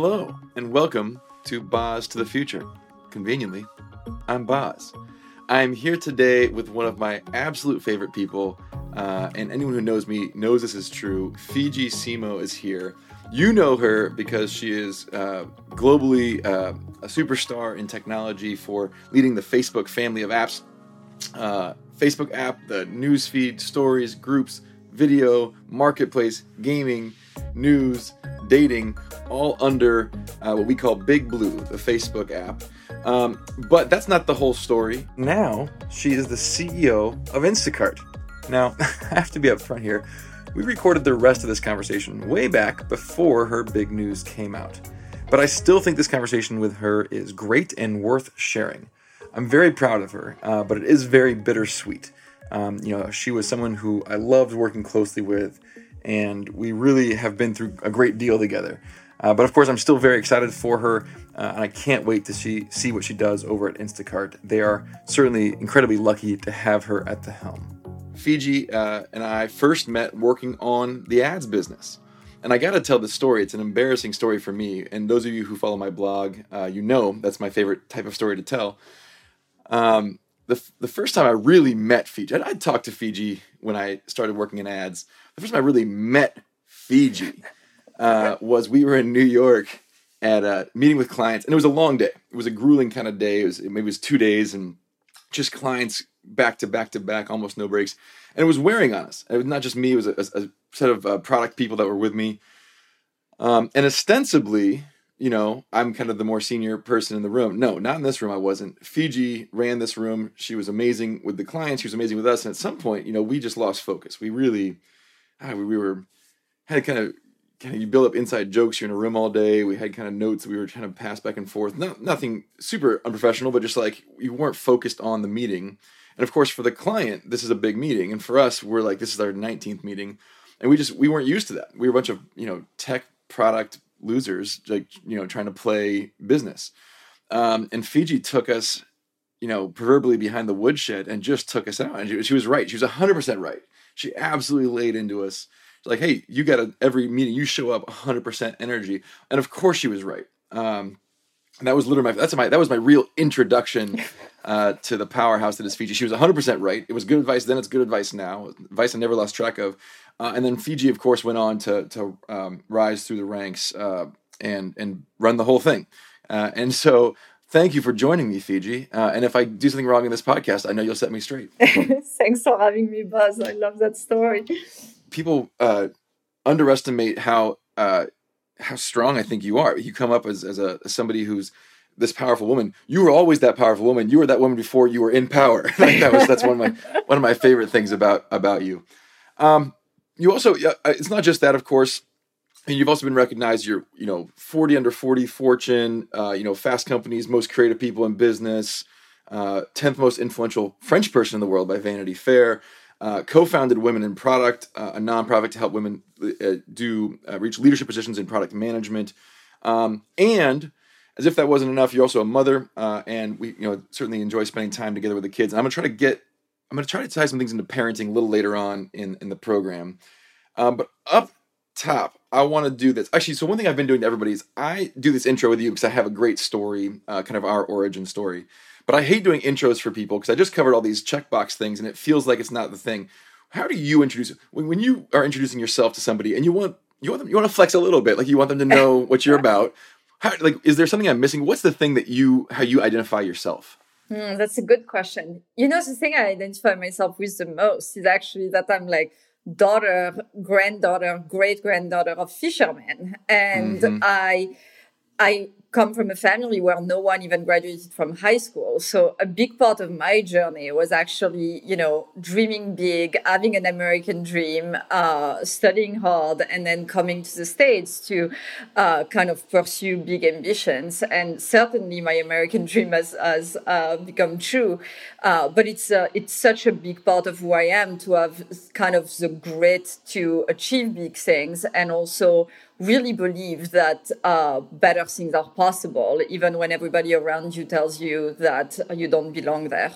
Hello, and welcome to Boz to the Future. Conveniently, I'm Boz. I'm here today with one of my absolute favorite people, uh, and anyone who knows me knows this is true. Fidji Simo is here. You know her because she is uh, globally uh, a superstar in technology for leading the Facebook family of apps. Uh, Facebook app, the newsfeed, stories, groups, video, marketplace, gaming, news, dating, all under uh, what we call Big Blue, the Facebook app. Um, but that's not the whole story. Now, she is the CEO of Instacart. Now, I have to be upfront here. We recorded the rest of this conversation way back before her big news came out. But I still think this conversation with her is great and worth sharing. I'm very proud of her, uh, but it is very bittersweet. Um, you know, she was someone who I loved working closely with, and we really have been through a great deal together. Uh, but of course, I'm still very excited for her, uh, and I can't wait to see, see what she does over at Instacart. They are certainly incredibly lucky to have her at the helm. Fidji uh, and I first met working on the ads business. And I got to tell the story. It's an embarrassing story for me. And those of you who follow my blog, uh, you know that's my favorite type of story to tell. Um, the, the first time I really met Fidji, I, would talked to Fidji when I started working in ads. The first time I really met Fidji uh, was we were in New York at a meeting with clients, and it was a long day. It was a grueling kind of day. It was maybe it was two days, and just clients back to back to back, almost no breaks, and it was wearing on us. It was not just me; it was a, a set of uh, product people that were with me, um, and ostensibly you know, I'm kind of the more senior person in the room. No, not in this room. I wasn't. Fidji ran this room. She was amazing with the clients. She was amazing with us. And at some point, you know, we just lost focus. We really, ah, we, we were had kind of kind of you build up inside jokes. You're in a room all day. We had kind of notes we were trying to pass back and forth. No, nothing super unprofessional, but just like you weren't focused on the meeting. And of course, for the client, this is a big meeting, and for us, we're like this is our 19th meeting, and we just we weren't used to that. We were a bunch of you know tech product losers, like you know, trying to play business. Um, and Fidji took us, you know, proverbially behind the woodshed and just took us out. And she, she was right. She was hundred percent right. She absolutely laid into us. Like, hey, you got to every meeting you show up hundred percent energy. And of course, she was right. Um, that was literally my that's my that was my real introduction uh, to the powerhouse that is Fidji. She was 100% right. It was good advice then. It's good advice now. Advice I never lost track of. Uh, and then Fidji, of course, went on to to um, rise through the ranks uh, and and run the whole thing. Uh, and so, thank you for joining me, Fidji. Uh, and if I do something wrong in this podcast, I know you'll set me straight. Thanks for having me, Boz. I love that story. People uh, underestimate how uh, how strong I think you are. You come up as as a as somebody who's this powerful woman. You were always that powerful woman. You were that woman before you were in power. that was that's one of my one of my favorite things about about you. Um, you also uh, it's not just that of course and you've also been recognized you're you know 40 under 40 fortune uh, you know fast companies most creative people in business uh, 10th most influential french person in the world by vanity fair uh, co-founded women in product uh, a nonprofit to help women uh, do reach leadership positions in product management um, and as if that wasn't enough you're also a mother and we you know certainly enjoy spending time together with the kids and i'm to try to get I'm to try to tie some things into parenting a little later on in, in the program. Um, but up top, I want to do this. Actually, so one thing I've been doing to everybody is I do this intro with you because I have a great story, uh, kind of our origin story. But I hate doing intros for people because I just covered all these checkbox things and it feels like it's not the thing. How do you introduce when, when you are introducing yourself to somebody and you want you want them you want to flex a little bit, like you want them to know what you're about? How, like, is there something I'm missing? What's the thing that you how you identify yourself? Mm, that's a good question. You know, the thing I identify myself with the most is actually that I'm like daughter, granddaughter, great granddaughter of fishermen. And mm-hmm. I, I come from a family where no one even graduated from high school. So a big part of my journey was actually, you know, dreaming big, having an American dream, uh, studying hard, and then coming to the States to uh, kind of pursue big ambitions. And certainly my American dream has, has uh, become true. Uh, but it's, uh, it's such a big part of who I am to have kind of the grit to achieve big things and also really believe that uh, better things are possible, even when everybody around you tells you that you don't belong there.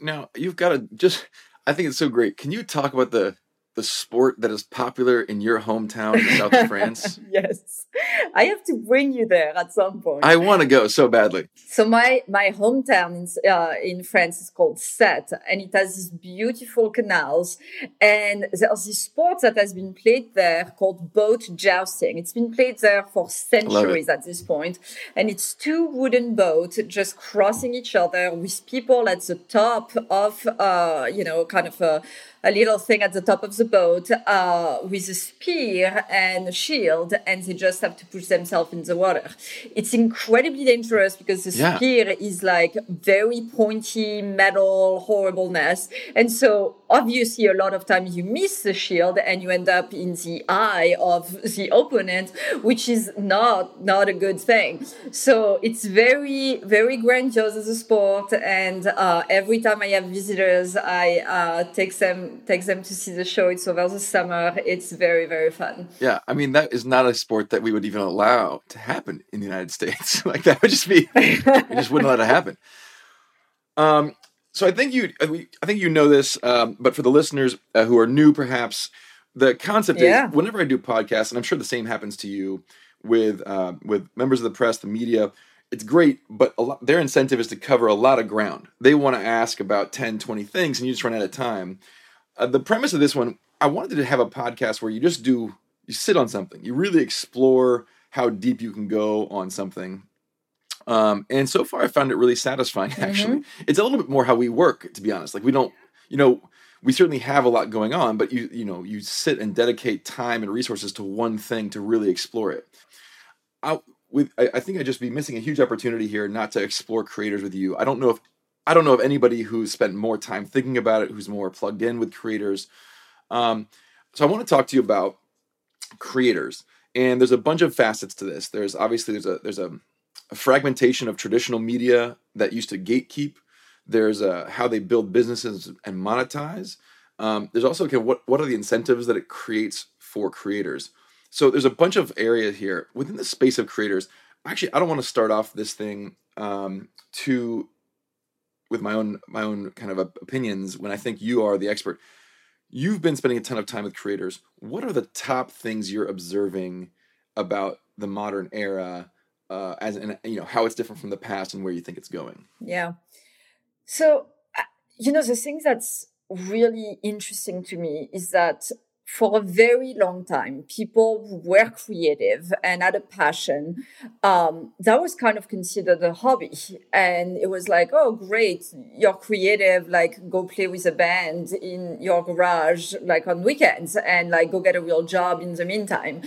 Now, you've got to just, I think it's so great. Can you talk about the, the sport that is popular in your hometown in south of France? yes. I have to bring you there at some point. I want to go so badly. So my my hometown in uh, in France is called Sète, and it has these beautiful canals. And there's this sport that has been played there called boat jousting. It's been played there for centuries at this point, and it's two wooden boats just crossing each other with people at the top of uh, you know kind of a a little thing at the top of the boat uh, with a spear and a shield, and they just have to push themselves in the water. It's incredibly dangerous because the yeah. spear is like very pointy metal horribleness, and so obviously a lot of times you miss the shield and you end up in the eye of the opponent, which is not not a good thing. So it's very very grandiose as a sport, and uh, every time I have visitors, I uh, take them takes them to see the show. It's over the summer. It's very very fun. Yeah, I mean that is not a sport that we would even allow to happen in the United States. like that would just be we just wouldn't let it happen. Um, so I think you I think you know this, um, but for the listeners uh, who are new, perhaps the concept yeah. is whenever I do podcasts, and I'm sure the same happens to you with uh, with members of the press, the media it's great, but lot, their incentive is to cover a lot of ground. They want to ask about 10, 20 things, and you just run out of time. Uh, the premise of this one, I wanted to have a podcast where you just do, you sit on something, you really explore how deep you can go on something. Um, and so far, I found it really satisfying. Actually, mm-hmm. it's a little bit more how we work, to be honest. Like we don't, you know, we certainly have a lot going on, but you, you know, you sit and dedicate time and resources to one thing to really explore it. I, with, I, I think I'd just be missing a huge opportunity here not to explore creators with you. I don't know if I don't know of anybody who's spent more time thinking about it, who's more plugged in with creators. Um, so I want to talk to you about creators, and there's a bunch of facets to this. There's obviously there's a there's a, a fragmentation of traditional media that used to gatekeep. There's a, how they build businesses and monetize. Um, there's also okay, what what are the incentives that it creates for creators? So there's a bunch of areas here within the space of creators. Actually, I don't want to start off this thing um, too with my own my own kind of opinions when I think you are the expert. You've been spending a ton of time with creators. What are the top things you're observing about the modern era, uh, as in you know how it's different from the past and where you think it's going? Yeah. So you know the thing that's really interesting to me is that for a very long time, people who were creative and had a passion, um, that was kind of considered a hobby. And it was like, oh, great, you're creative, like go play with a band in your garage, like on weekends, and like go get a real job in the meantime.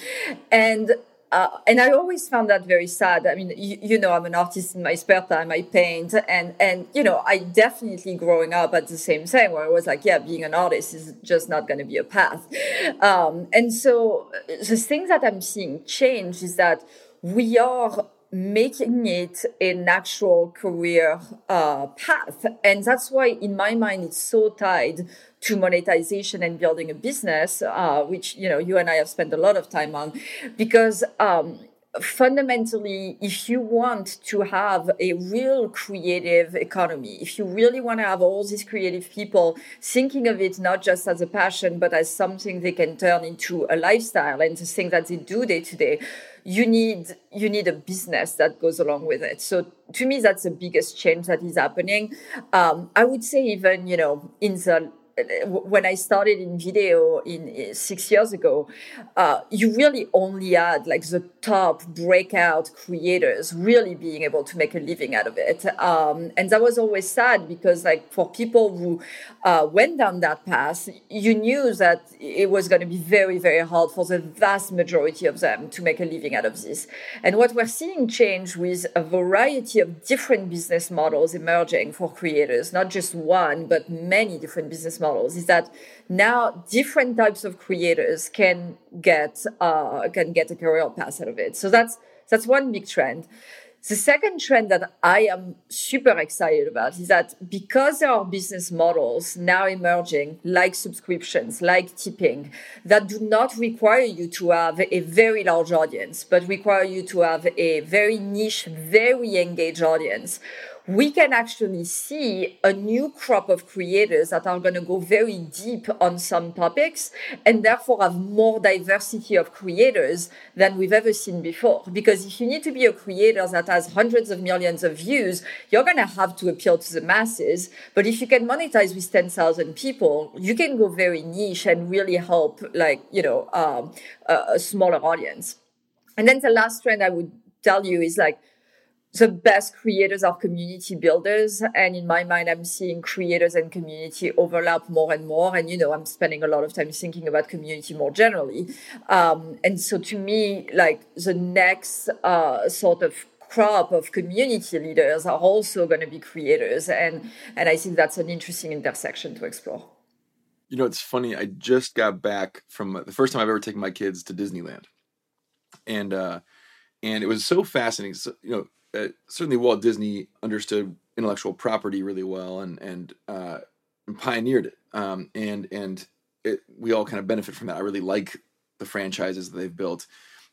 And uh, and I always found that very sad. I mean, you, you, know, I'm an artist in my spare time. I paint, and and you know, I definitely growing up at the same time where I was like, yeah, being an artist is just not going to be a path. Um, and so the thing that I'm seeing change is that we are making it a natural career uh, path. And that's why, in my mind, it's so tied to monetization and building a business, uh, which you know you and I have spent a lot of time on, because. Um, fundamentally, if you want to have a real creative economy, if you really want to have all these creative people thinking of it not just as a passion, but as something they can turn into a lifestyle and the thing that they do day to day, you need you need a business that goes along with it. So to me, that's the biggest change that is happening. Um, I would say even you know in the when I started in video in six years ago, uh, you really only had like the top breakout creators really being able to make a living out of it, um, and that was always sad because like for people who uh, went down that path, you knew that it was going to be very very hard for the vast majority of them to make a living out of this. And what we're seeing change with a variety of different business models emerging for creators, not just one but many different business models models is that now different types of creators can get uh, can get a career path out of it. So that's that's one big trend. The second trend that I am super excited about is that because there are business models now emerging, like subscriptions, like tipping, that do not require you to have a very large audience, but require you to have a very niche, very engaged audience we can actually see a new crop of creators that are going to go very deep on some topics and therefore have more diversity of creators than we've ever seen before. Because if you need to be a creator that has hundreds of millions of views, you're going to have to appeal to the masses. But if you can monetize with 10,000 people, you can go very niche and really help, like, you know, um, a, a smaller audience. And then the last trend I would tell you is like, the best creators are community builders. And in my mind, I'm seeing creators and community overlap more and more. And, you know, I'm spending a lot of time thinking about community more generally. Um, and so to me, like the next uh, sort of crop of community leaders are also going to be creators. And, and I think that's an interesting intersection to explore. You know, it's funny. I just got back from the first time I've ever taken my kids to Disneyland. And, uh, and it was so fascinating. So, you know, uh, certainly Walt Disney understood intellectual property really well and and, uh, pioneered it. Um, and and it, we all kind of benefit from that. I really like the franchises that they've built,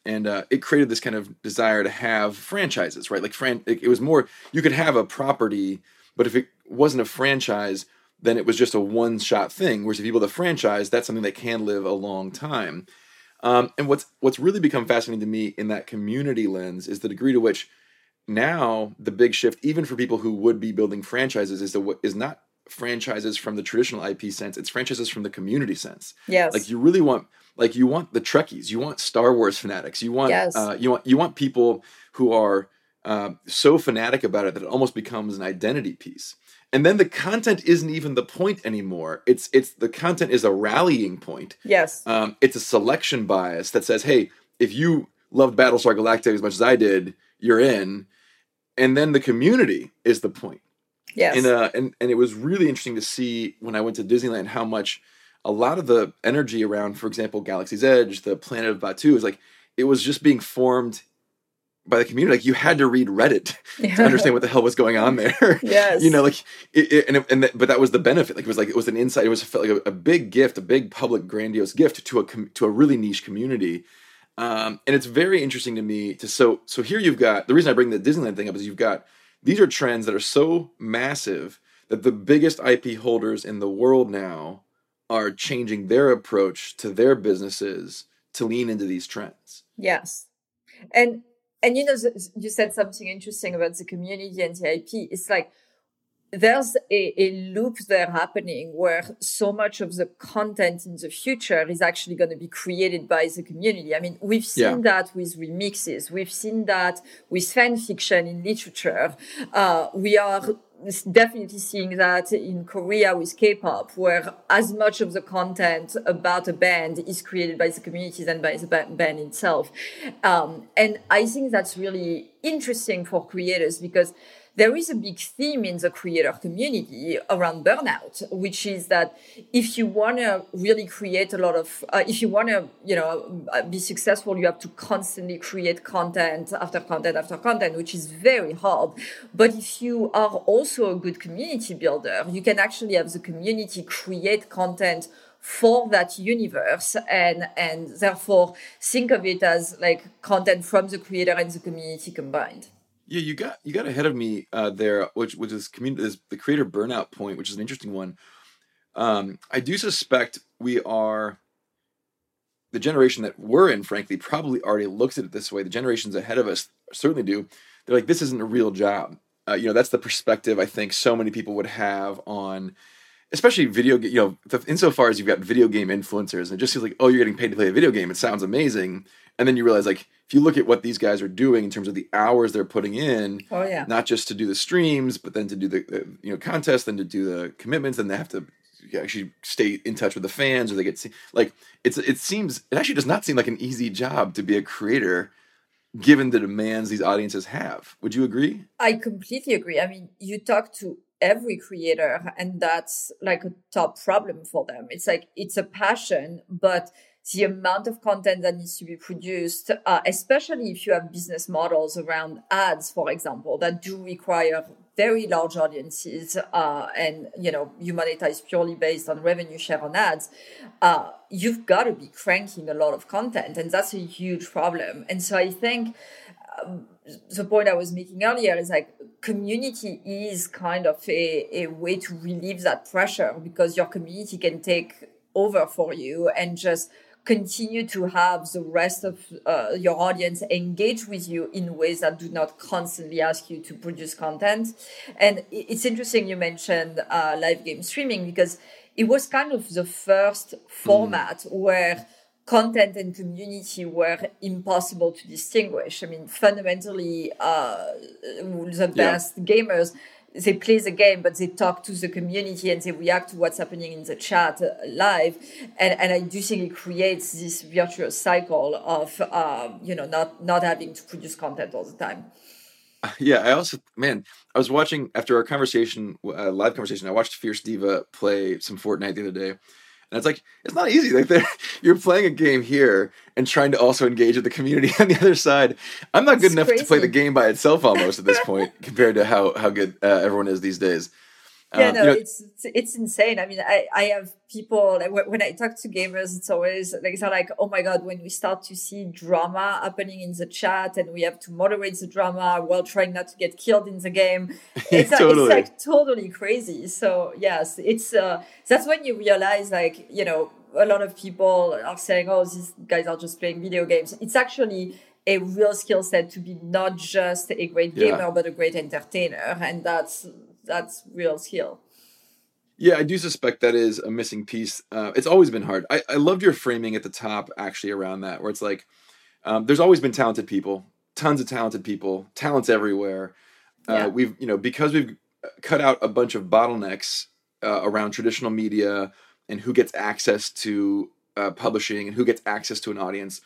and uh, it created this kind of desire to have franchises, right? Like fran- it, it was more you could have a property, but if it wasn't a franchise, then it was just a one-shot thing. Whereas if you build a franchise, that's something that can live a long time. Um, and what's what's really become fascinating to me in that community lens is the degree to which now the big shift, even for people who would be building franchises, is the is not franchises from the traditional IP sense. It's franchises from the community sense. Yes. Like you really want like you want the Trekkies, you want Star Wars fanatics, you want yes. uh, you want you want people who are uh, so fanatic about it that it almost becomes an identity piece. And then the content isn't even the point anymore. It's it's the content is a rallying point. Yes. Um, it's a selection bias that says, hey, if you loved Battlestar Galactica as much as I did, you're in and then the community is the point. Yes. And uh, and and it was really interesting to see when I went to Disneyland how much a lot of the energy around, for example, Galaxy's Edge, the Planet of Batuu, is like it was just being formed by the community. Like you had to read Reddit yeah. to understand what the hell was going on there. Yes. you know, like it, it, and and but that was the benefit. Like it was like it was an insight. It was felt like a, a big gift, a big public grandiose gift to a to a really niche community um, and it's very interesting to me to so so here you've got the reason I bring the Disneyland thing up is you've got these are trends that are so massive that the biggest IP holders in the world now are changing their approach to their businesses to lean into these trends. Yes. And and you know you said something interesting about the community and the IP. It's like there's a, a, loop there happening where so much of the content in the future is actually going to be created by the community. I mean, we've seen yeah. that with remixes. We've seen that with fan fiction in literature. Uh, we are definitely seeing that in Korea with K-pop, where as much of the content about a band is created by the community than by the band itself. Um, and I think that's really interesting for creators because there is a big theme in the creator community around burnout, which is that if you want to really create a lot of, uh, if you want to, you know, uh, be successful, you have to constantly create content after content after content, which is very hard. But if you are also a good community builder, you can actually have the community create content for that universe and and therefore think of it as like content from the creator and the community combined yeah, you got you got ahead of me uh, there, which which is community is the creator burnout point, which is an interesting one. Um, I do suspect we are the generation that we're in, frankly, probably already looks at it this way. The generations ahead of us certainly do. They're like, this isn't a real job. Uh, you know, that's the perspective I think so many people would have on, especially video. You know, insofar as you've got video game influencers, and it just seems like, oh, you're getting paid to play a video game. It sounds amazing, and then you realize like if you look at what these guys are doing in terms of the hours they're putting in, oh yeah, not just to do the streams, but then to do the, the you know contests, then to do the commitments, and they have to actually stay in touch with the fans, or they get see, like it's it seems it actually does not seem like an easy job to be a creator given the demands these audiences have. Would you agree? I completely agree. I mean, you talk to every creator and that's like a top problem for them. It's like it's a passion, but the amount of content that needs to be produced, uh, especially if you have business models around ads, for example, that do require very large audiences, uh, and you know you monetize purely based on revenue share on ads. Uh, you've got to be cranking a lot of content, and that's a huge problem. And so I think. Um, the point I was making earlier is like community is kind of a, a way to relieve that pressure because your community can take over for you and just continue to have the rest of uh, your audience engage with you in ways that do not constantly ask you to produce content. And it's interesting you mentioned uh, live game streaming because it was kind of the first format mm. where content and community were impossible to distinguish. I mean, fundamentally, uh, the best yeah. gamers they play the game, but they talk to the community and they react to what's happening in the chat uh, live. And, and I do think it creates this virtuous cycle of, um, you know, not, not having to produce content all the time. Yeah, I also, man, I was watching after our conversation, uh, live conversation, I watched Fierce Diva play some Fortnite the other day. And it's like it's not easy. Like you're playing a game here and trying to also engage with the community on the other side. I'm not good it's enough crazy. to play the game by itself almost at this point compared to how how good uh, everyone is these days. Yeah, um, no, you know, it's it's insane. I mean, I I have people like when I talk to gamers, it's always like it's like, oh my god, when we start to see drama happening in the chat and we have to moderate the drama while trying not to get killed in the game, it's, totally. it's like totally crazy. So yes, it's uh, that's when you realize like you know a lot of people are saying, oh, these guys are just playing video games. It's actually a real skill set to be not just a great gamer yeah. but a great entertainer, and that's that's real skill. Yeah, I do suspect that is a missing piece. Uh, it's always been hard. I, I loved your framing at the top, actually, around that, where it's like, um, there's always been talented people, tons of talented people, talents everywhere. Uh, yeah. We've, you know, because we've cut out a bunch of bottlenecks uh, around traditional media and who gets access to uh, publishing and who gets access to an audience,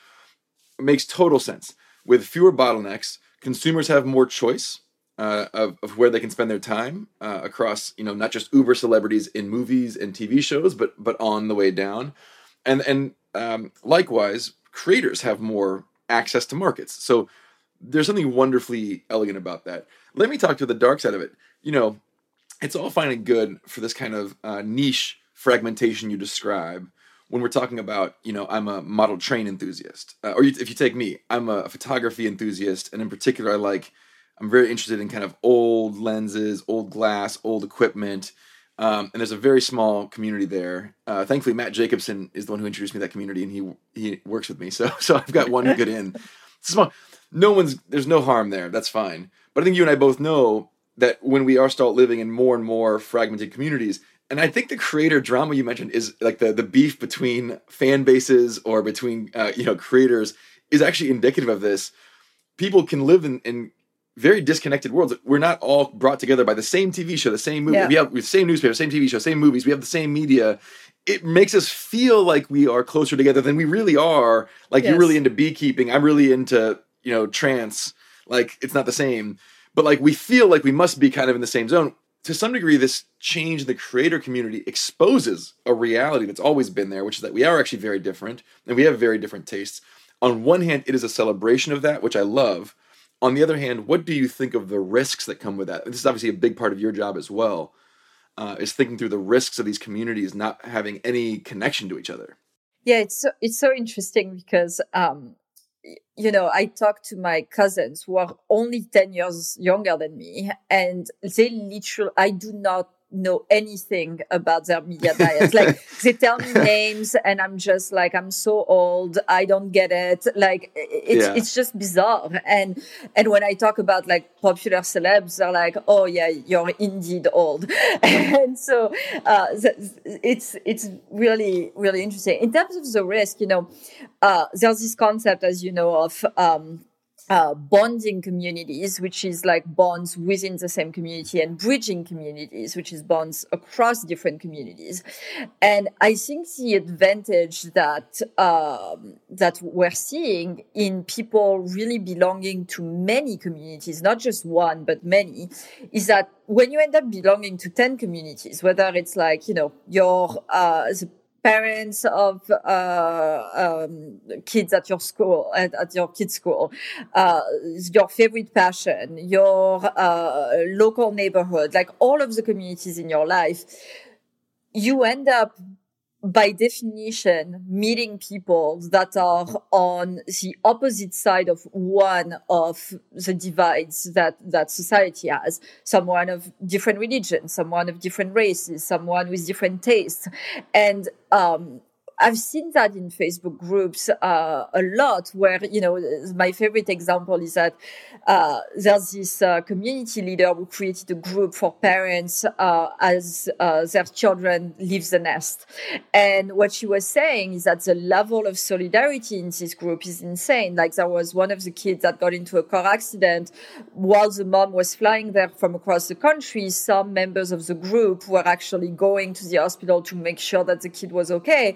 it makes total sense. With fewer bottlenecks, consumers have more choice uh, of, of where they can spend their time uh, across you know not just uber celebrities in movies and tv shows but but on the way down. And and um, likewise creators have more access to markets. So there's something wonderfully elegant about that. Let me talk to the dark side of it. You know it's all fine and good for this kind of uh, niche fragmentation you describe when we're talking about you know i'm a model train enthusiast. Uh, or you, if you take me i'm a photography enthusiast and in particular i like I'm very interested in kind of old lenses, old glass, old equipment. Um, and there's a very small community there. Uh, thankfully, Matt Jacobson is the one who introduced me to that community, and he he works with me. So so I've got one good in. Small. No one's there's no harm there. That's fine. But I think you and I both know that when we are start living in more and more fragmented communities, and I think the creator drama you mentioned is like the the beef between fan bases or between uh, you know creators is actually indicative of this. People can live in, in very disconnected worlds. We're not all brought together by the same TV show, the same movie. Yeah. We have the same newspaper, same TV show, same movies. We have the same media. It makes us feel like we are closer together than we really are. Like yes. you're really into beekeeping. I'm really into, you know, trance. Like it's not the same. But like we feel like we must be kind of in the same zone. To some degree, this change in the creator community exposes a reality that's always been there, which is that we are actually very different and we have very different tastes. On one hand, it is a celebration of that, which I love on the other hand, what do you think of the risks that come with that? This is obviously a big part of your job as well, uh, is thinking through the risks of these communities not having any connection to each other. Yeah, it's so, it's so interesting because um, you know I talk to my cousins who are only ten years younger than me, and they literally I do not know anything about their media diet. like they tell me names and I'm just like, I'm so old. I don't get it. Like it's, yeah. it's just bizarre. And, and when I talk about like popular celebs, they're like, oh yeah, you're indeed old. and so, uh, it's, it's really, really interesting. In terms of the risk, you know, uh, there's this concept, as you know, of, um, uh, bonding communities, which is like bonds within the same community, and bridging communities, which is bonds across different communities. And I think the advantage that um, that we're seeing in people really belonging to many communities, not just one but many, is that when you end up belonging to ten communities, whether it's like you know your uh, the parents of uh, um, kids at your school at, at your kids school uh, your favorite passion your uh, local neighborhood like all of the communities in your life you end up by definition, meeting people that are on the opposite side of one of the divides that, that society has. Someone of different religion, someone of different races, someone with different tastes. And, um, I've seen that in Facebook groups uh, a lot. Where you know, my favorite example is that uh, there's this uh, community leader who created a group for parents uh, as uh, their children leave the nest, and what she was saying is that the level of solidarity in this group is insane. Like there was one of the kids that got into a car accident while the mom was flying there from across the country. Some members of the group were actually going to the hospital to make sure that the kid was okay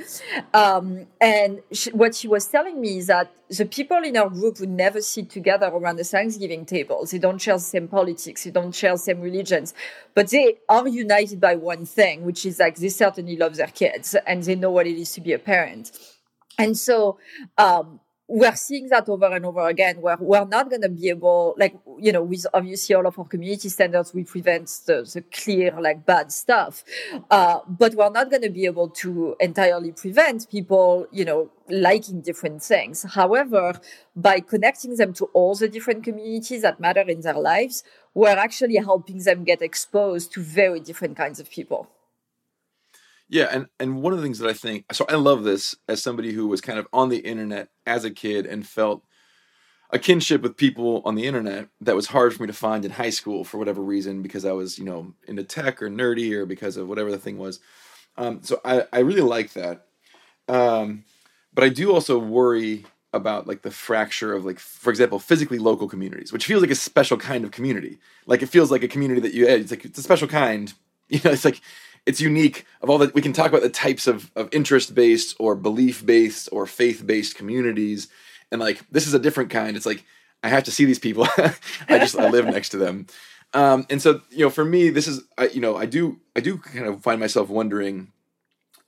um, and she, what she was telling me is that the people in our group would never sit together around the Thanksgiving table. They don't share the same politics. They don't share the same religions, but they are united by one thing, which is like they certainly love their kids and they know what it is to be a parent. And so, um, we're seeing that over and over again where we're not going to be able like you know with obviously all of our community standards we prevent the, the clear like bad stuff. Uh, but we're not going to be able to entirely prevent people you know liking different things. However by connecting them to all the different communities that matter in their lives we're actually helping them get exposed to very different kinds of people yeah, and and one of the things that I think so I love this as somebody who was kind of on the internet as a kid and felt a kinship with people on the internet that was hard for me to find in high school for whatever reason because I was you know into tech or nerdy or because of whatever the thing was. Um, so I I really like that, um, but I do also worry about like the fracture of like for example physically local communities which feels like a special kind of community. Like it feels like a community that you it's like it's a special kind. You know it's like it's unique of all that we can talk about the types of, of interest based or belief based or faith based communities. And like this is a different kind. It's like i have to see these people. I just i live next to them. Um, and so you know for me this is I, you know i do i do kind of find myself wondering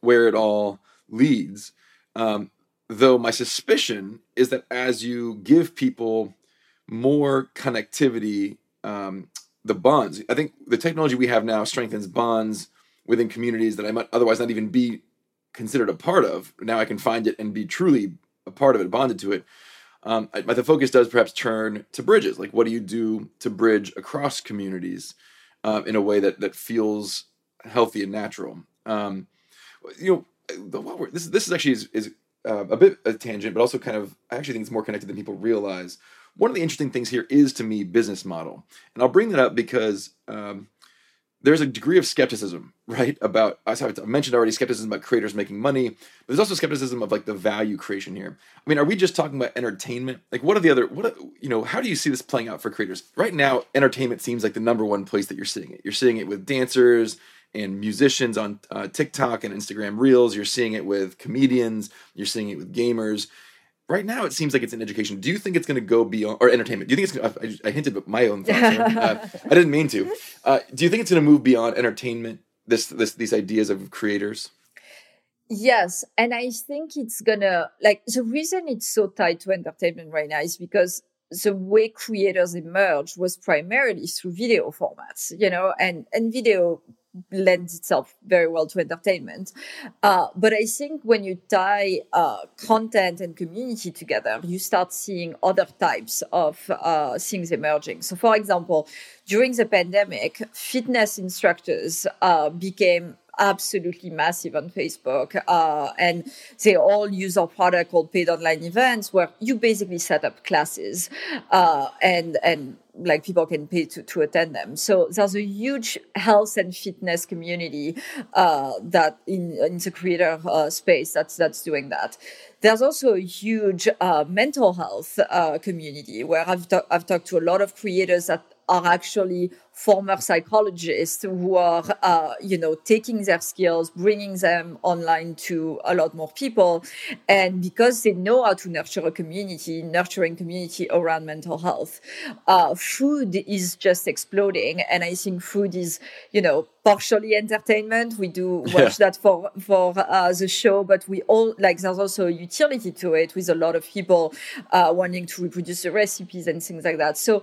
where it all leads. Um, though my suspicion is that as you give people more connectivity um, the bonds i think the technology we have now strengthens bonds within communities that I might otherwise not even be considered a part of. Now I can find it and be truly a part of it, bonded to it. Um, I, the focus does perhaps turn to bridges. Like, what do you do to bridge across communities um, in a way that that feels healthy and natural? Um, you know, the, this this is actually is, is uh, a bit a tangent, but also kind of I actually think it's more connected than people realize. One of the interesting things here is to me business model, and I'll bring that up because um, there's a degree of skepticism, right? About I mentioned already skepticism about creators making money, but there's also skepticism of like the value creation here. I mean, are we just talking about entertainment? Like, what are the other? What you know? How do you see this playing out for creators right now? Entertainment seems like the number one place that you're seeing it. You're seeing it with dancers and musicians on uh, TikTok and Instagram Reels. You're seeing it with comedians. You're seeing it with gamers right now it seems like it's in education. Do you think it's going to go beyond or entertainment? Do you think it's? Gonna, I, I hinted at my own thoughts. uh, I didn't mean to. Uh, do you think it's going to move beyond entertainment? This, this, these ideas of creators. Yes, and I think it's gonna like the reason it's so tied to entertainment right now is because the way creators emerged was primarily through video formats, you know, and and video lends itself very well to entertainment. Uh, but I think when you tie uh, content and community together, you start seeing other types of uh, things emerging. So, for example, during the pandemic, fitness instructors uh, became absolutely massive on Facebook. Uh, and they all use our product called paid online events where you basically set up classes uh, and, and like people can pay to, to attend them. So there's a huge health and fitness community uh, that in, in the creator uh, space that's that's doing that. There's also a huge uh, mental health uh, community where I've, I've talked to a lot of creators that are actually former psychologists who are, uh, you know, taking their skills, bringing them online to a lot more people. And because they know how to nurture a community, nurturing community around mental health, uh, food is just exploding. And I think food is, you know, partially entertainment. We do watch yeah. that for, for uh, the show, but we all, like, there's also a utility to it with a lot of people uh, wanting to reproduce the recipes and things like that. So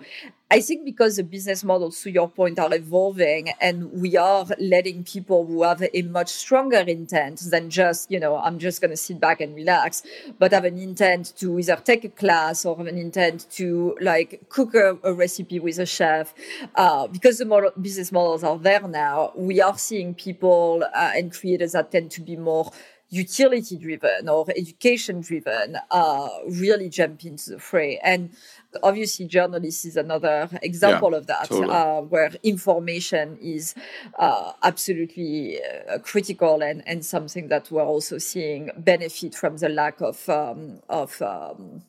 I think because the business model, to your point, are evolving, and we are letting people who have a much stronger intent than just, you know, I'm just going to sit back and relax, but have an intent to either take a class or have an intent to like cook a, a recipe with a chef. Uh, because the model, business models are there now, we are seeing people uh, and creators that tend to be more utility driven or education driven uh, really jump into the fray. And obviously, journalists is another example yeah, of that, totally. uh, where information is uh, absolutely uh, critical and, and something that we're also seeing benefit from the lack of, um, of um,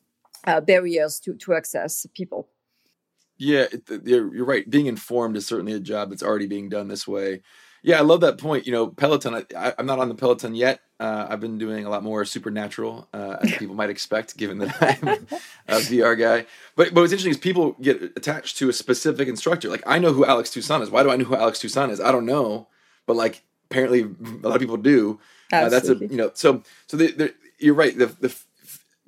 uh, barriers to, to access people. Yeah, you're right. Being informed is certainly a job that's already being done this way. Yeah, I love that point. You know, Peloton. I, am not on the Peloton yet. Uh, I've been doing a lot more supernatural, uh, as people might expect, given that I'm a VR guy. But but what's interesting is people get attached to a specific instructor. Like I know who Alex Toussaint is. Why do I know who Alex Toussaint is? I don't know, but like apparently a lot of people do. Uh, that's a you know. So so the, the, you're right. The the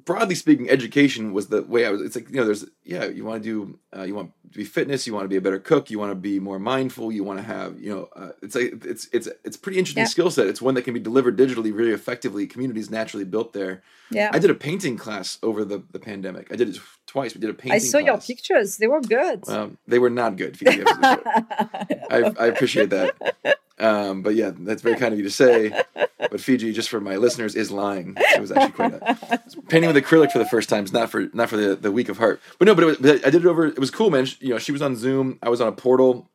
broadly speaking, education was the way I was. It's like you know, there's yeah, you want to do, uh, you want to be fitness, you want to be a better cook, you want to be more mindful, you want to have, you know, uh, it's like it's it's it's pretty interesting yeah. skill set. It's one that can be delivered digitally really effectively. Communities naturally built there. Yeah, I did a painting class over the the pandemic. I did it twice. We did a painting. I saw class. your pictures; they were good. Well, they were not good. I, I appreciate that. Um, but yeah, that's very kind of you to say. But Fidji, just for my listeners, is lying. It was actually quite a, painting with acrylic for the first time. It's not for not for the, the weak of heart. But no, but, was, but I did it over. It was cool, man. She, you know, she was on Zoom. I was on a portal,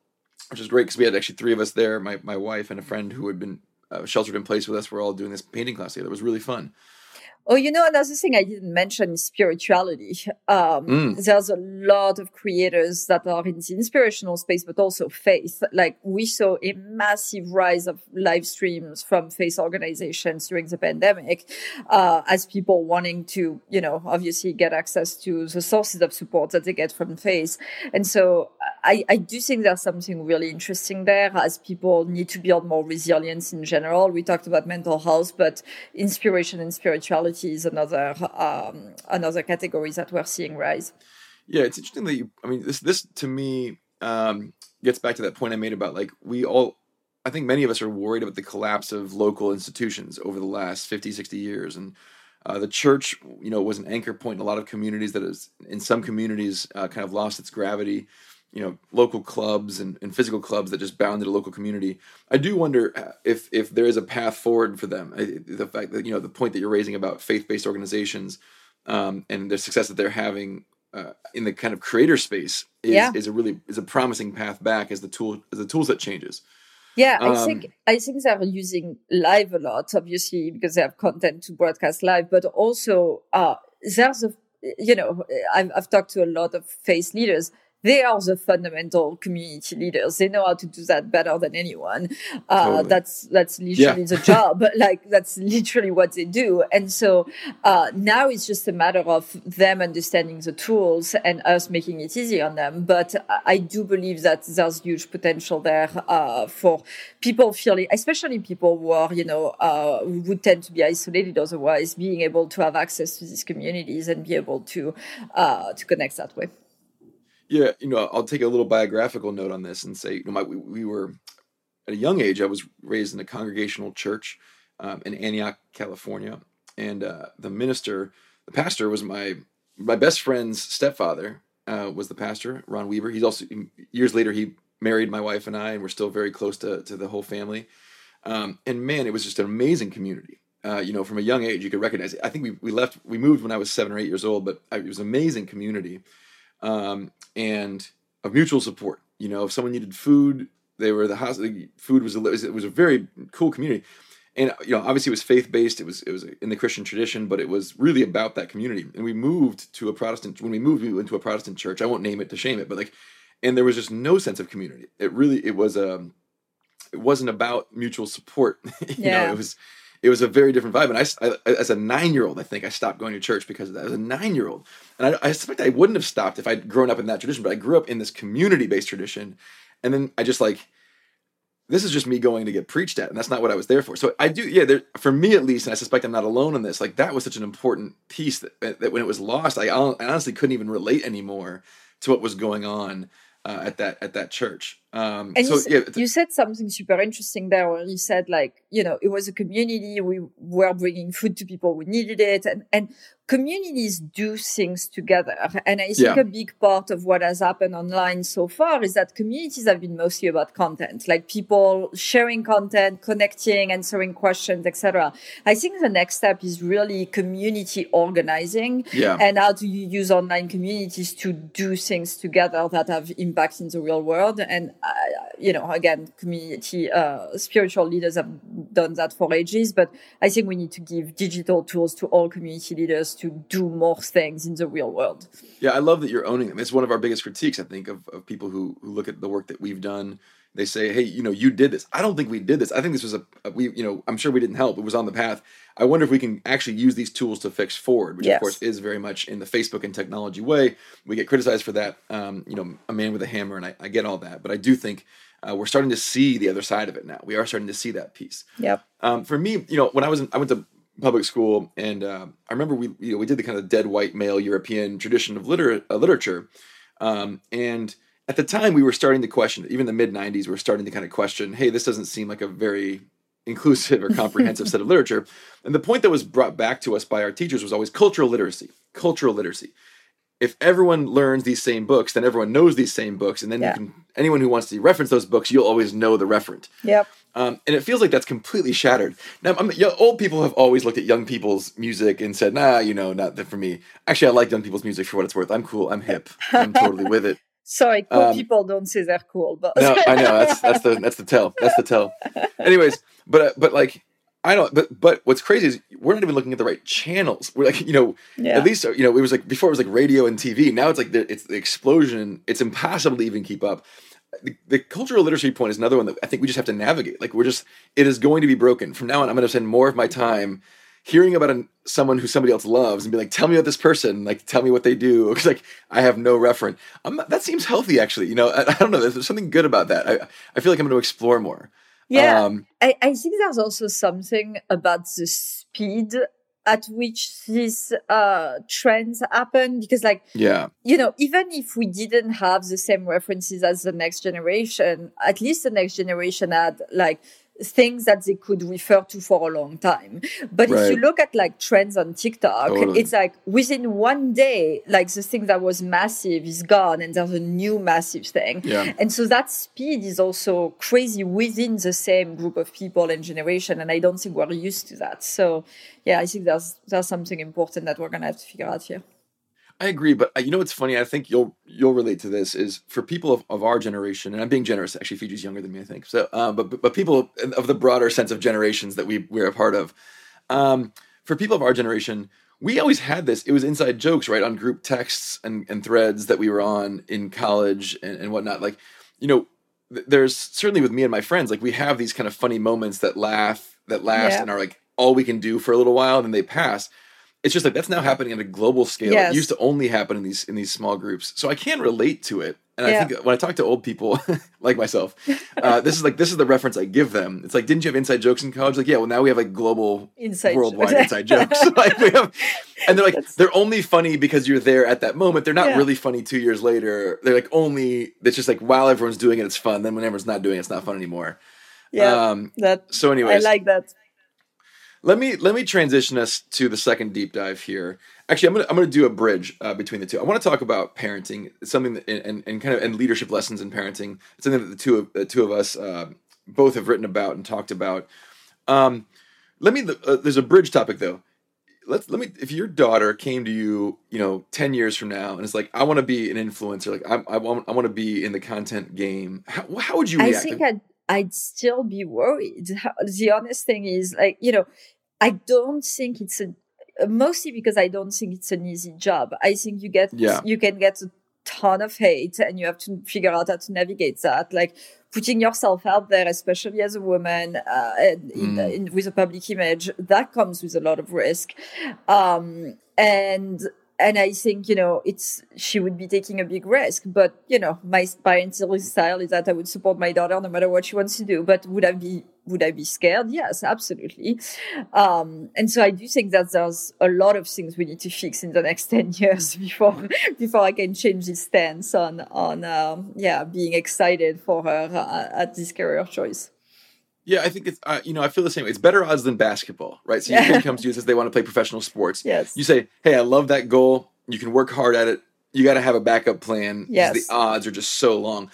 which is great because we had actually three of us there. My my wife and a friend who had been uh, sheltered in place with us. We're all doing this painting class together. It was really fun. Oh, you know, another thing I didn't mention is spirituality. Um, mm. There's a lot of creators that are in the inspirational space, but also faith. Like we saw a massive rise of live streams from faith organizations during the pandemic, uh, as people wanting to, you know, obviously get access to the sources of support that they get from faith. And so I, I do think there's something really interesting there as people need to build more resilience in general. We talked about mental health, but inspiration and spirituality is another um, another category that we're seeing rise. Yeah, it's interesting that you. I mean, this this to me um, gets back to that point I made about like we all. I think many of us are worried about the collapse of local institutions over the last 50, 60 years, and uh, the church, you know, was an anchor point in a lot of communities that is in some communities uh, kind of lost its gravity you know local clubs and, and physical clubs that just bounded a local community i do wonder uh, if if there is a path forward for them. I, the fact that you know the point that you're raising about faith-based organizations um, and the success that they're having uh, in the kind of creator space is, yeah. is a really is a promising path back as the tool as the tool set changes. Yeah, I um, think I think they're using live a lot, obviously, because they have content to broadcast live, but also uh, there's a you know I've, I've talked to a lot of faith leaders they are the fundamental community leaders. They know how to do that better than anyone. Uh, totally. That's that's literally yeah. the job. like that's literally what they do. And so uh, now it's just a matter of them understanding the tools and us making it easy on them. But I do believe that there's huge potential there uh, for people feeling, especially people who are you know uh, would tend to be isolated otherwise, being able to have access to these communities and be able to uh, to connect that way. Yeah, you know, I'll take a little biographical note on this and say, you know, my, we, we were at a young age. I was raised in a congregational church um, in Antioch, California, and uh, the minister, the pastor, was my my best friend's stepfather. Uh, was the pastor Ron Weaver? He's also years later he married my wife and I, and we're still very close to to the whole family. Um, and man, it was just an amazing community. Uh, you know, from a young age, you could recognize it. I think we, we left, we moved when I was seven or eight years old, but it was an amazing community um, and of mutual support. You know, if someone needed food, they were the house. The food was a, it was a very cool community, and you know, obviously it was faith based. It was it was in the Christian tradition, but it was really about that community. And we moved to a Protestant. When we moved, we went to a Protestant church. I won't name it to shame it, but like, and there was just no sense of community. It really it was a um, it wasn't about mutual support. you yeah. know, it was it was a very different vibe. And I, I as a nine year old, I think I stopped going to church because of that. As a nine year old, and I, I suspect I wouldn't have stopped if I'd grown up in that tradition. But I grew up in this community based tradition, and then I just like this is just me going to get preached at, and that's not what I was there for. So I do, yeah. There, for me at least, and I suspect I'm not alone in this. Like that was such an important piece that, that when it was lost, I, honestly couldn't even relate anymore to what was going on uh, at that at that church. Um, and so you, yeah, you said something super interesting there, where you said like you know it was a community. We were bringing food to people who needed it, and and communities do things together. And I think Yeah. a big part of what has happened online so far is that communities have been mostly about content, like people sharing content, connecting, answering questions, etc. I think the next step is really community organizing yeah, and how do you use online communities to do things together that have impact in the real world and uh, you know again community uh, spiritual leaders have done that for ages but i think we need to give digital tools to all community leaders to do more things in the real world yeah. I love that you're owning them. It's one of our biggest critiques, I think, of, of people who who look at the work that we've done. They say, "Hey, you know, you did this." I don't think we did this. I think this was a, a we, you know, I'm sure we didn't help. It was on the path. I wonder if we can actually use these tools to fix forward, which Yes. of course is very much in the Facebook and technology way. We get criticized for that. Um, you know, a man with a hammer, and I, I get all that, but I do think uh, we're starting to see the other side of it now. We are starting to see that piece. yep Um, for me, you know, when I was in, I went to public school, and uh, I remember we you know we did the kind of dead white male European tradition of liter- uh, literature, um, and at the time we were starting to question, even the mid '90s, we were starting to kind of question, hey, this doesn't seem like a very inclusive or comprehensive set of literature. And the point that was brought back to us by our teachers was always cultural literacy. Cultural literacy. If everyone learns these same books, then everyone knows these same books, and then Yeah. you can anyone who wants to reference those books, you'll always know the referent. yep Um, and it feels like that's completely shattered. Now, know, old people have always looked at young people's music and said, "Nah, you know, not that for me." Actually, I like young people's music for what it's worth. I'm cool. I'm hip. I'm totally with it. Sorry cool Um, people don't say they're cool but No, I know that's that's the that's the tell. That's the tell. Anyways, but uh, but like I don't. But but what's crazy is we're not even looking at the right channels. We're like you know yeah at least you know it was like before it was like radio and TV. Now it's like the, it's the explosion. It's impossible to even keep up. The, the cultural literacy point is another one that I think we just have to navigate. Like we're just it is going to be broken from now on. I'm going to spend more of my time hearing about an, someone who somebody else loves and be like, tell me about this person. Like tell me what they do. Because like I have no reference. I'm not, that seems healthy actually. You know I, I don't know. There's something good about that. I I feel like I'm going to explore more. yeah Um, I, I think there's also something about the speed at which these uh, trends happen because like yeah. you know even if we didn't have the same references as the next generation at least the next generation had like things that they could refer to for a long time but if you look at like trends on tiktok Totally. it's like within one day like the thing that was massive is gone and there's a new massive thing Yeah. and so that speed is also crazy within the same group of people and generation. And I don't think we're used to that. So yeah, I think there's there's something important that we're gonna have to figure out here. I agree, but uh, you know what's funny? I think you'll you'll relate to this. Is for people of, of our generation, and I'm being generous. Actually, Fidji's younger than me, I think. So, um, but but- people of the broader sense of generations that we we're a part of, um, for people of our generation, we always had this. It was inside jokes, right, on group texts and, and threads that we were on in college and, and whatnot. Like, you know, th- there's certainly with me and my friends, like we have these kind of funny moments that laugh, that last, Yeah. and are like all we can do for a little while, and then they pass it's just like that's now happening at a global scale. Yes. It used to only happen in these in these small groups. So I can relate to it. And Yeah. I think when I talk to old people like myself, uh, this is like this is the reference I give them. It's like, didn't you have inside jokes in college? Like, yeah, well now we have like global Inside worldwide jokes. inside jokes. like we have and they're like That's- they're only funny because you're there at that moment. They're not Yeah. really funny two years later. They're like only it's just like while everyone's doing it, it's fun. Then when everyone's not doing it, it's not fun anymore. Yeah, Um that so Anyway, I like that. Let me let me transition us to the second deep dive here. Actually, I'm gonna I'm gonna do a bridge uh, between the two. I want to talk about parenting, something that, and, and kind of and leadership lessons in parenting. It's something that the two of the two of us uh, both have written about and talked about. Um, let me. Uh, there's a bridge topic though. Let's let me. If your daughter came to you, you know, ten years from now, and it's like, I want to be an influencer. Like, I, I want I want to be in the content game. How, how would you I react? think I'd, I'd still be worried. The honest thing is, like, you know, I don't think it's a, mostly because I don't think it's an easy job. I think you get, Yeah. you can get a ton of hate and you have to figure out how to navigate that. Like, putting yourself out there, especially as a woman, uh, and in, Mm. in, with a public image, that comes with a lot of risk. Um, and, and I think, you know, it's, she would be taking a big risk, but, you know, my parenting style is that I would support my daughter no matter what she wants to do, but would I be would I be scared? Yes, absolutely. Um, and so I do think that there's a lot of things we need to fix in the next 10 years before, before I can change this stance on, on, um, yeah, being excited for her uh, at this career choice. Yeah, I think it's uh, you know I feel the same. Way. It's better odds than basketball, right? So your kid comes to you and says they want to play professional sports. Yes. You say, "Hey, I love that goal. You can work hard at it. You got to have a backup plan. Yes. The odds are just so long.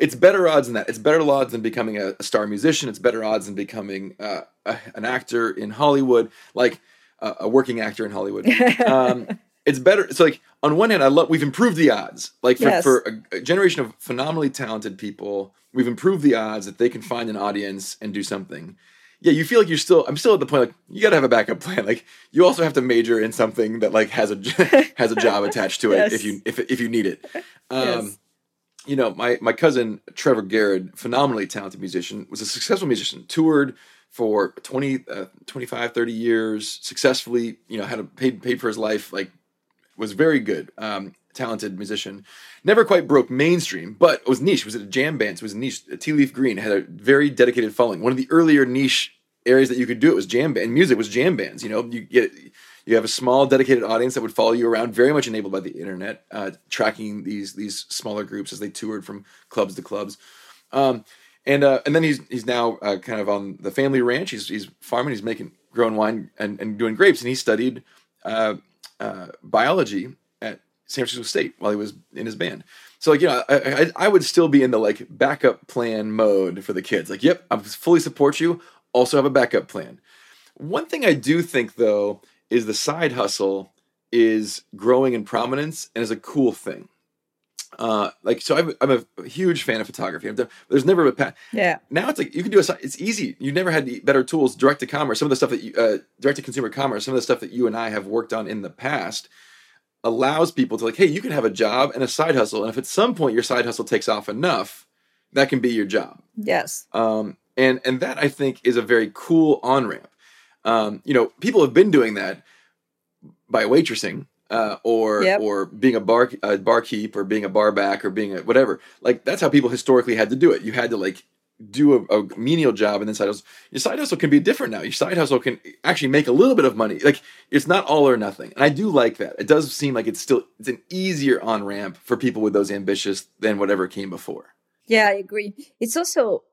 It's better odds than that. It's better odds than becoming a, a star musician. It's better odds than becoming uh, a, an actor in Hollywood, like uh, a working actor in Hollywood. Um, it's better. It's like on one hand, I love we've improved the odds. Like for, Yes. for a, a generation of phenomenally talented people, we've improved the odds that they can find an audience and do something. Yeah, you feel like you're still. I'm still at the point like you got to have a backup plan. Like you also have to major in something that like has a has a job attached to it Yes. if you if if you need it. Um, Yes. You know, my my cousin Trevor Garrod, phenomenally talented musician, was a successful musician. Toured for 20, uh, 25, 30 years successfully. You know, had a paid paid for his life. Like was very good, um, talented musician. Never quite broke mainstream, but was niche. Was a jam bands. It was a niche. Tea Leaf Green had a very dedicated following. One of the earlier niche areas that you could do it was jam band. Music was jam bands. You know, you get you have a small dedicated audience that would follow you around, very much enabled by the internet, uh, tracking these these smaller groups as they toured from clubs to clubs. Um, and uh, and then he's he's now uh, kind of on the family ranch. He's he's farming. He's making growing wine and, and doing grapes. And he studied uh, biology at San Francisco State while he was in his band. So like you know, I, I I would still be in the like backup plan mode for the kids. Like, yep, I fully support you. Also have a backup plan. One thing I do think though is the side hustle is growing in prominence and is a cool thing. Uh, like so, I'm, I'm a huge fan of photography. I've done, there's never a pa- Yeah. now it's like you can do a it's easy you never had better tools direct to commerce some of the stuff that you uh, direct to consumer commerce some of the stuff that you and i have worked on in the past allows people to like hey you can have a job and a side hustle and if at some point your side hustle takes off enough that can be your job Yes. um, and and that I think is a very cool on ramp. Um, you know, people have been doing that by waitressing uh, or Yep. or being a bar a barkeep or being a bar back or being a whatever. Like that's how people historically had to do it. You had to like do a, a menial job and then side hustle. Your side hustle can be different now. Your side hustle can actually make a little bit of money. Like it's not all or nothing. And I do like that. It does seem like it's still it's an easier on ramp for people with those ambitious than whatever came before. Yeah, I agree. It's also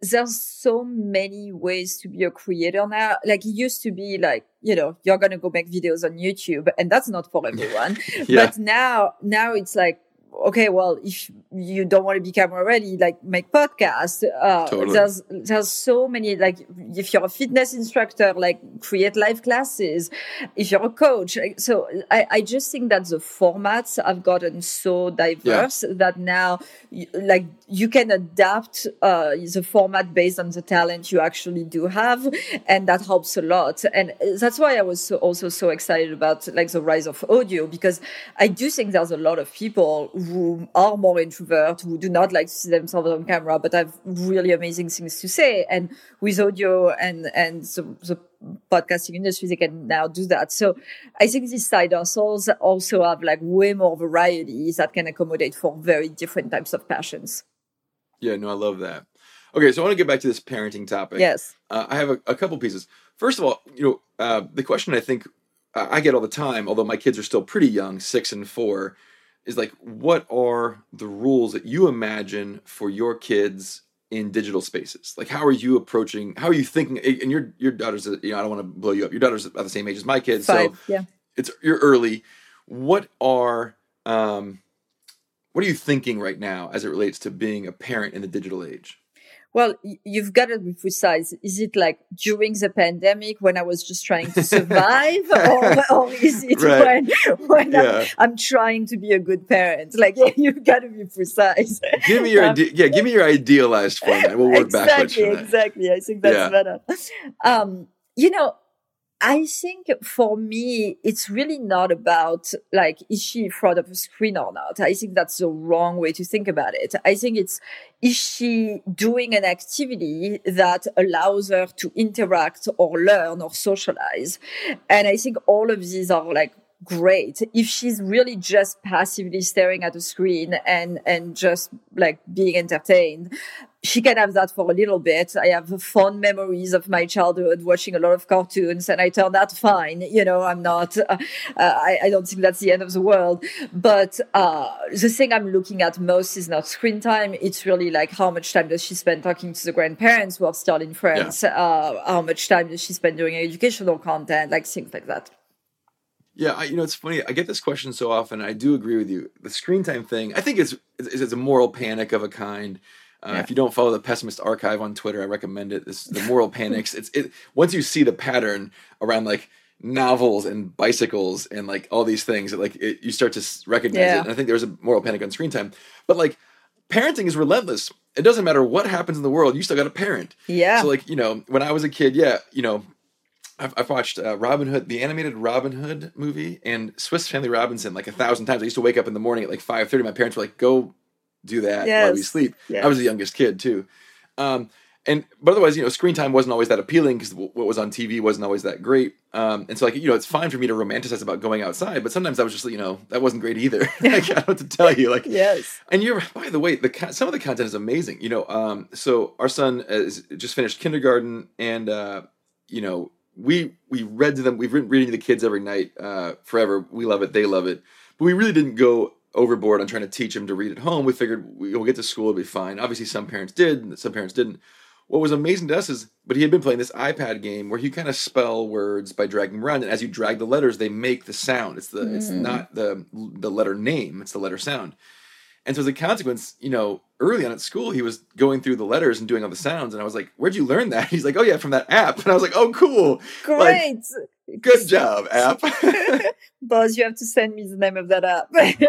there's so many ways to be a creator now. Like it used to be like, you know, you're gonna go make videos on YouTube and that's not for everyone. Yeah. But now now it's like okay, well, if you don't want to be camera ready, like make podcasts. Uh, Totally. There's there's so many like if you're a fitness instructor, like create live classes. If you're a coach, like, so I, I just think that the formats have gotten so diverse that now like you can adapt uh, the format based on the talent you actually do have, and that helps a lot. And that's why I was so, also so excited about like the rise of audio because I do think there's a lot of people who are more introvert who do not like to see themselves on camera but have really amazing things to say and with audio and and the, the podcasting industry they can now do that so i think these side hustles also have like way more varieties that can accommodate for very different types of passions Yeah, no, I love that. Okay, so I want to get back to this parenting topic. yes Uh, I have a, a couple pieces. First of all, you know, uh, the question I think I get all the time, although my kids are still pretty young, six and four, is like, what are the rules that you imagine for your kids in digital spaces? Like, how are you approaching? How are you thinking? And your your daughter's, you know, I don't want to blow you up. Your daughter's about the same age as my kids, so yeah it's you're early. What are um, what are you thinking right now as it relates to being a parent in the digital age? Well, you've got to be precise. Is it like during the pandemic when I was just trying to survive, or, or is it Right. when when Yeah. I'm, I'm trying to be a good parent? Like, yeah, you've got to be precise. Give me your Um, ide- yeah. Give me your idealized format. We'll work backwards exactly, exactly. I think that's Yeah. better. Um, you know, I think for me, it's really not about like, is she in front of a screen or not? I think that's the wrong way to think about it. I think it's, is she doing an activity that allows her to interact or learn or socialize? And I think all of these are like great. If she's really just passively staring at a screen and, and just like being entertained, she can have that for a little bit. I have fond memories of my childhood watching a lot of cartoons and I turned out fine. You know, I'm not, uh, uh, I, I, don't think that's the end of the world. But uh, the thing I'm looking at most is not screen time. It's really like how much time does she spend talking to the grandparents who are still in France? Yeah. Uh, how much time does she spend doing educational content, like things like that. Yeah, I, you know, it's funny. I get this question so often. I do agree with you. The screen time thing, I think it's, it's, it's a moral panic of a kind uh, yeah. If you don't follow the Pessimist Archive on Twitter, I recommend it. This the moral panics. It's it once you see the pattern around like novels and bicycles and like all these things that like it, you start to recognize yeah. it. And I think there's a moral panic on screen time, but like parenting is relentless. It doesn't matter what happens in the world, you still got to parent. Yeah. So like you know when I was a kid, yeah, you know I've, I've, watched uh, Robin Hood, the animated Robin Hood movie, and Swiss Family Robinson like a thousand times. I used to wake up in the morning at like five thirty. My parents were like, "Go do that yes. while we sleep. Yes. I was the youngest kid too. Um, and but otherwise, you know, screen time wasn't always that appealing because what was on TV wasn't always that great. Um, and so, like, you know, it's fine for me to romanticize about going outside, but sometimes I was just, you know, that wasn't great either. like, I don't what to tell you. Like, yes. And you're, by the way, the some of the content is amazing. You know, um, so our son is just finished kindergarten, and uh, you know, we we read to them. We've been reading to the kids every night uh, forever. We love it. They love it. But we really didn't go overboard on trying to teach him to read at home. We figured we'll get to school, it'll be fine. Obviously, some parents did, some parents didn't. What was amazing to us is, but he had been playing this iPad game where you kind of spell words by dragging around, and as you drag the letters, they make the sound. It's the mm. it's not the the letter name; it's the letter sound. And so as a consequence, you know, early on at school, he was going through the letters and doing all the sounds. And I was like, where'd you learn that? He's like, oh, yeah, from that app. And I was like, oh, cool. Great. Like, good job, app. Boz, you have to send me the name of that app.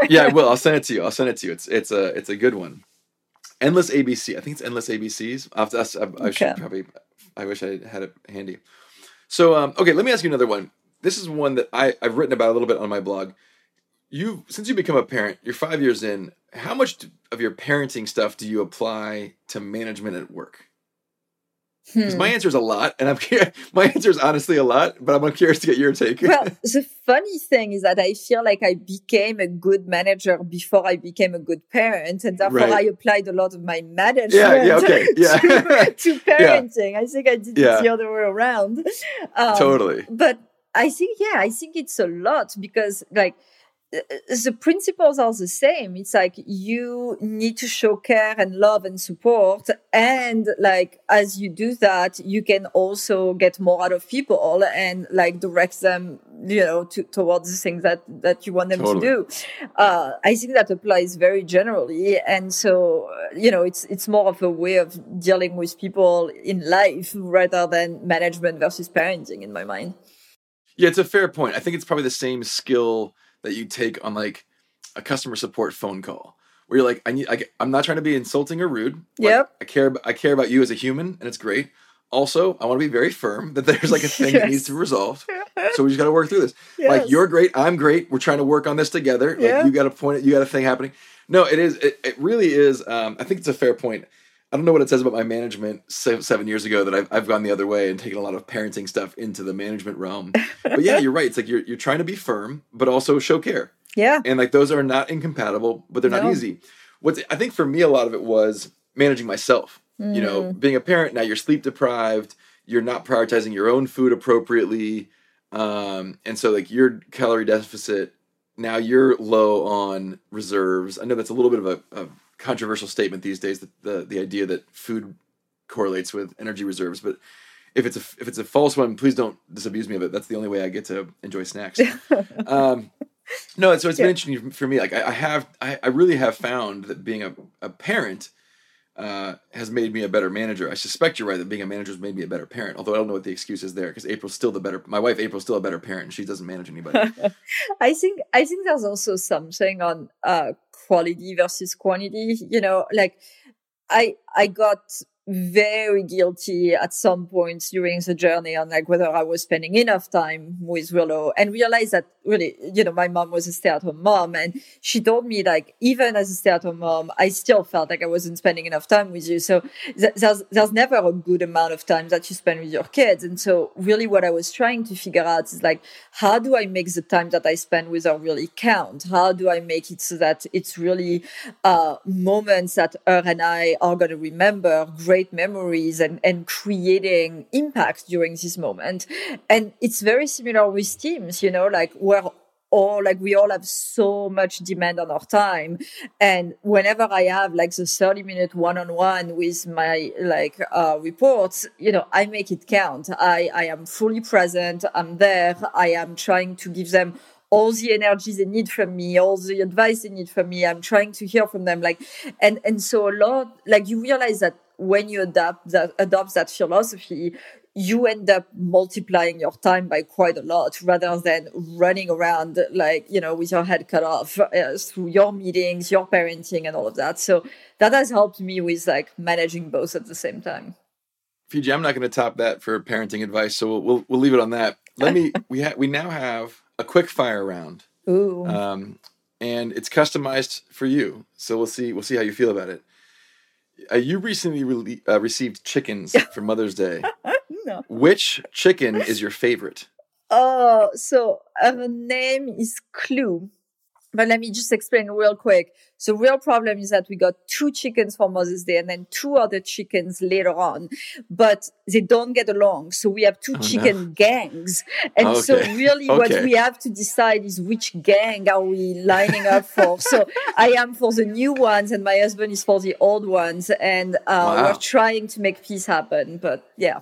yeah, I will. I'll send it to you. I'll send it to you. It's, it's, a, it's a good one. Endless ABC. I think it's Endless ABCs. To, I, I okay. should probably, I wish I had it handy. So, um, okay, let me ask you another one. This is one that I, I've written about a little bit on my blog you since you become a parent, you're five years in. How much of your parenting stuff do you apply to management at work? Because hmm. my answer is a lot, and I'm my answer is honestly a lot, but I'm curious to get your take. well, the funny thing is that I feel like I became a good manager before I became a good parent, and therefore right. I applied a lot of my management yeah, yeah, okay. yeah. to, to, parenting. Yeah. I think I did yeah. it the other way around. Um, totally. But I think, yeah, I think it's a lot because, like, the principles are the same. It's like you need to show care and love and support. And like, as you do that, you can also get more out of people and like direct them, you know, to, towards the things that, that you want them totally. to do. Uh, I think that applies very generally. And so, you know, it's, it's more of a way of dealing with people in life rather than management versus parenting in my mind. Yeah, it's a fair point. I think it's probably the same skill that you take on like a customer support phone call where you're like, I need, I, am not trying to be insulting or rude. Like. I care, I care about you as a human, and it's great. Also, I want to be very firm that there's like a thing yes. that needs to be resolved. So we just got to work through this. Yes. Like you're great, I'm great. We're trying to work on this together. Like yeah. you got a point, you got a thing happening. No, it is. It, it really is. Um, I think it's a fair point. I don't know what it says about my management seven years ago that I've, I've gone the other way and taken a lot of parenting stuff into the management realm. But yeah, you're right. It's like you're you're trying to be firm, but also show care. Yeah. And like those are not incompatible, but they're not easy. What's I think for me a lot of it was managing myself. Mm. You know, mm. being a parent now you're sleep deprived, you're not prioritizing your own food appropriately. Um, and so like your calorie deficit now you're low on reserves. I know that's a little bit of a, a controversial statement these days, that the the idea that food correlates with energy reserves, but if it's a if it's a false one, please don't disabuse me of it. That's the only way I get to enjoy snacks. um, no, so it's yeah. been interesting for me. Like I, I have, I, I, really have found that being a, a parent uh, has made me a better manager. I suspect you're right that being a manager has made me a better parent. Although I don't know what the excuse is there because April's still the better. My wife April's still a better parent. and She doesn't manage anybody. I think I think there's also something on uh, quality versus quantity. You know, like I I got very guilty at some points during the journey on like whether I was spending enough time with Willow and realized that really, you know, my mom was a stay at home mom and she told me like, even as a stay at home mom, I still felt like I wasn't spending enough time with you. So th- there's, there's never a good amount of time that you spend with your kids. And so really what I was trying to figure out is like, how do I make the time that I spend with her really count? How do I make it so that it's really, uh, moments that her and I are going to remember great memories and, and creating impact during this moment. And it's very similar with teams, you know, like we're all like we all have so much demand on our time. And whenever I have like the 30 minute one on one with my like uh, reports, you know, I make it count. I, I am fully present. I'm there. I am trying to give them all the energy they need from me, all the advice they need from me. I'm trying to hear from them. Like, and, and so a lot, like you realize that when you adopt that adopt that philosophy, you end up multiplying your time by quite a lot rather than running around like you know with your head cut off uh, through your meetings your parenting and all of that so that has helped me with like managing both at the same time Fidji, I'm not going to top that for parenting advice, so we'll we'll, we'll leave it on that. Let me we ha- we now have a quick fire round. Ooh. Um, and it's customized for you. So we'll see we'll see how you feel about it. Uh, you recently re- uh, received chickens for Mother's Day. no. Which chicken is your favorite? Oh, so her name is Clue. But let me just explain real quick. The real problem is that we got two chickens for Mother's Day and then two other chickens later on, but they don't get along. So we have two Oh, chicken no. gangs. And so Okay. really what we have to decide is which gang are we lining up for. so I am for the new ones and my husband is for the old ones. And uh, Wow. we're trying to make peace happen. But yeah.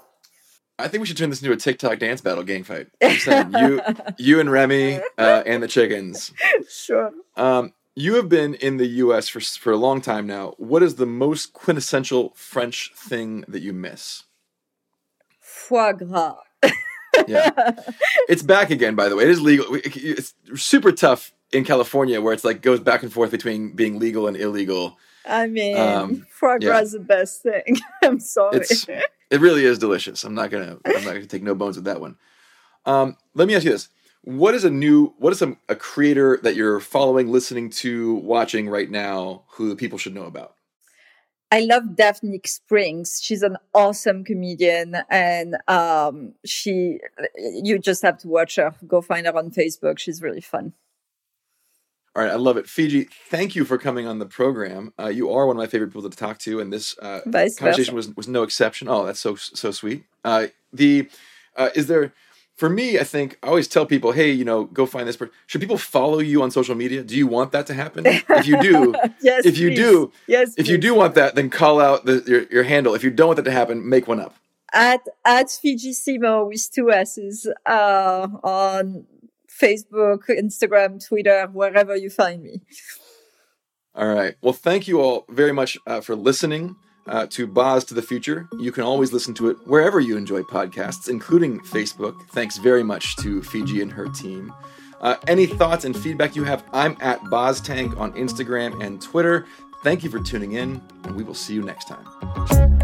I think we should turn this into a TikTok dance battle gang fight. Saying you, you and Remy uh, and the chickens. Sure. Um, you have been in the U.S. for for a long time now. What is the most quintessential French thing that you miss? Foie gras. Yeah, it's back again. By the way, it is legal. It's super tough in California, where it's like goes back and forth between being legal and illegal. I mean, Um, foie yeah. gras is the best thing. I'm sorry. It's it really is delicious. I'm not gonna I'm not gonna take no bones with that one. Um, let me ask you this: What is a new what is a, a creator that you're following, listening to, watching right now who the people should know about? I love Daphne Springs. She's an awesome comedian, and um, she you just have to watch her. Go find her on Facebook. She's really fun. All right, I love it. Fidji, thank you for coming on the program. Uh, you are one of my favorite people to talk to, and this uh, conversation versa. was was no exception. Oh, that's so so sweet. Uh, the uh, is there for me? I think I always tell people, hey, you know, go find this person. Should people follow you on social media? Do you want that to happen? If you do, yes, if you please. do, yes, if you do want that, then call out the, your your handle. If you don't want that to happen, make one up. at at Fidji Simo with two S's uh, on Facebook, Instagram, Twitter, wherever you find me. All right. Well, thank you all very much uh, for listening uh, to Boz to the Future. You can always listen to it wherever you enjoy podcasts, including Facebook. Thanks very much to Fidji and her team. Uh, any thoughts and feedback you have, I'm at BozTank on Instagram and Twitter. Thank you for tuning in, and we will see you next time.